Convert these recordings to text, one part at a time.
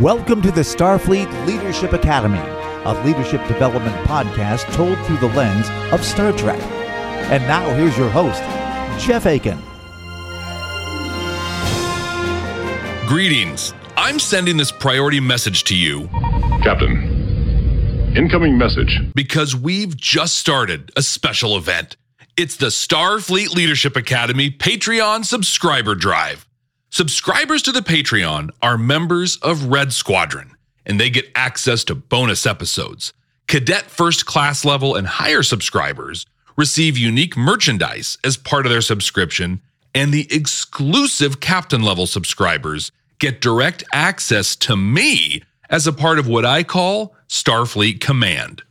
Welcome to the Starfleet Leadership Academy, a leadership development podcast told through the lens of Star Trek. And now here's your host, Jeff Aiken. Greetings. I'm sending this priority message to you Captain, incoming message. because we've just started a special event. It's the Starfleet Leadership Academy Patreon subscriber drive. Subscribers to the Patreon are members of Red Squadron, and they get access to bonus episodes. Cadet first class level and higher subscribers receive unique merchandise as part of their subscription, and the exclusive captain level subscribers get direct access to me as a part of what I call Starfleet Command.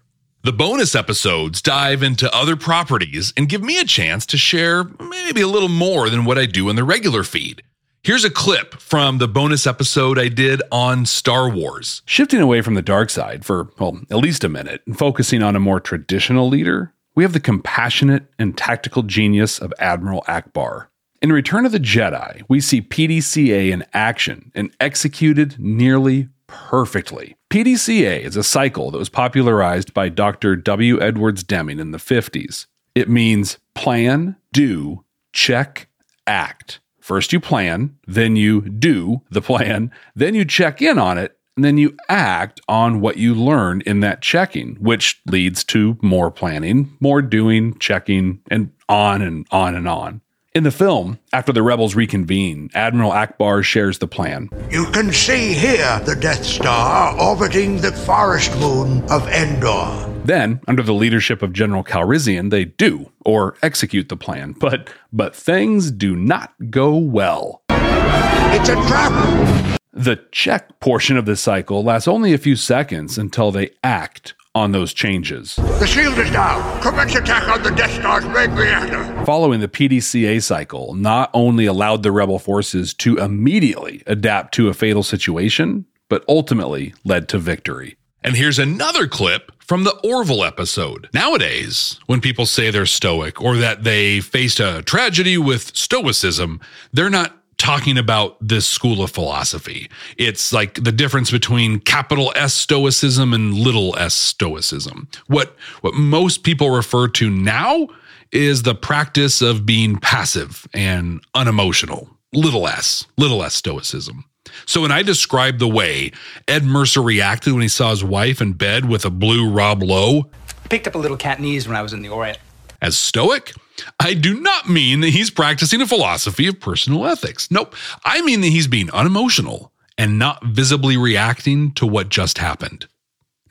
The bonus episodes dive into other properties and give me a chance to share maybe a little more than what I do in the regular feed. Here's a clip from the bonus episode I did on Star Wars. Shifting away from the dark side for, well, at least a minute and focusing on a more traditional leader, we have the compassionate and tactical genius of Admiral Ackbar. In Return of the Jedi, we see PDCA in action and executed nearly perfectly. PDCA is a cycle that was popularized by Dr. W. Edwards Deming in the 50s. It means plan, do, check, act. First, you plan, then you do the plan, then you check in on it, and then you act on what you learn in that checking, which leads to more planning, more doing, checking, and on and on and on. In the film, after the rebels reconvene, Admiral Ackbar shares the plan. You can see here the Death Star orbiting the forest moon of Endor. Then, under the leadership of General Calrissian, they do or execute the plan, but but things do not go well. It's a trap! The check portion of the cycle lasts only a few seconds until they act on those changes. The shield is down. Commence attack on the Death Star's main reactor. Following the PDCA cycle, not only allowed the rebel forces to immediately adapt to a fatal situation, but ultimately led to victory. And here's another clip from the Orville episode. Nowadays, when people say they're stoic or that they faced a tragedy with stoicism, they're not talking about this school of philosophy. It's like the difference between capital S stoicism and little s stoicism. What what most people refer to now is the practice of being passive and unemotional. Little s, little s stoicism. So when I describe the way Ed Mercer reacted when he saw his wife in bed with a blue Rob Lowe I picked up a little Cantonese when I was in the Orient. as stoic, I do not mean that he's practicing a philosophy of personal ethics. Nope. I mean that he's being unemotional and not visibly reacting to what just happened.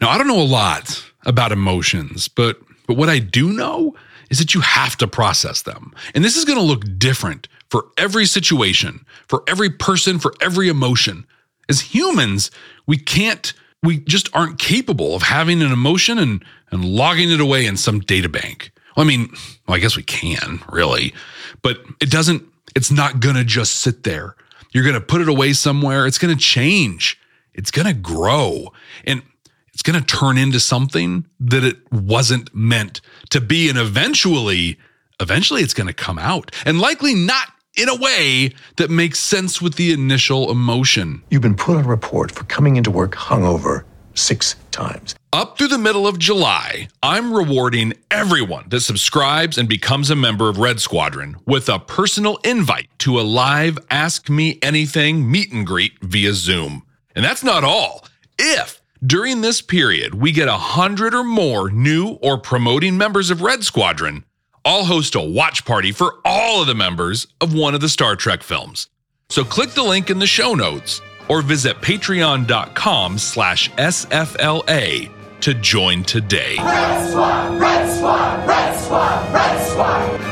Now, I don't know a lot about emotions, but but what I do know is that you have to process them. And this is going to look different for every situation, for every person, for every emotion. As humans, we can't we just aren't capable of having an emotion and and logging it away in some data bank. Well, I mean, well, I guess we can, really, but it doesn't, it's not going to just sit there. You're going to put it away somewhere. It's going to change. It's going to grow and it's going to turn into something that it wasn't meant to be. And eventually, eventually it's going to come out and likely not in a way that makes sense with the initial emotion. You've been put on report for coming into work hungover six times. Up through the middle of July, I'm rewarding everyone that subscribes and becomes a member of Red Squadron with a personal invite to a live Ask Me Anything meet and greet via Zoom. And that's not all. If during this period we get a hundred or more new or promoting members of Red Squadron, I'll host a watch party for all of the members of one of the Star Trek films. So click the link in the show notes or visit patreon.com slash SFLA to join today. Red Squad, Red Squad, Red Squad, Red Squad.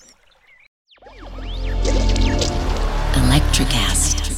Electricast.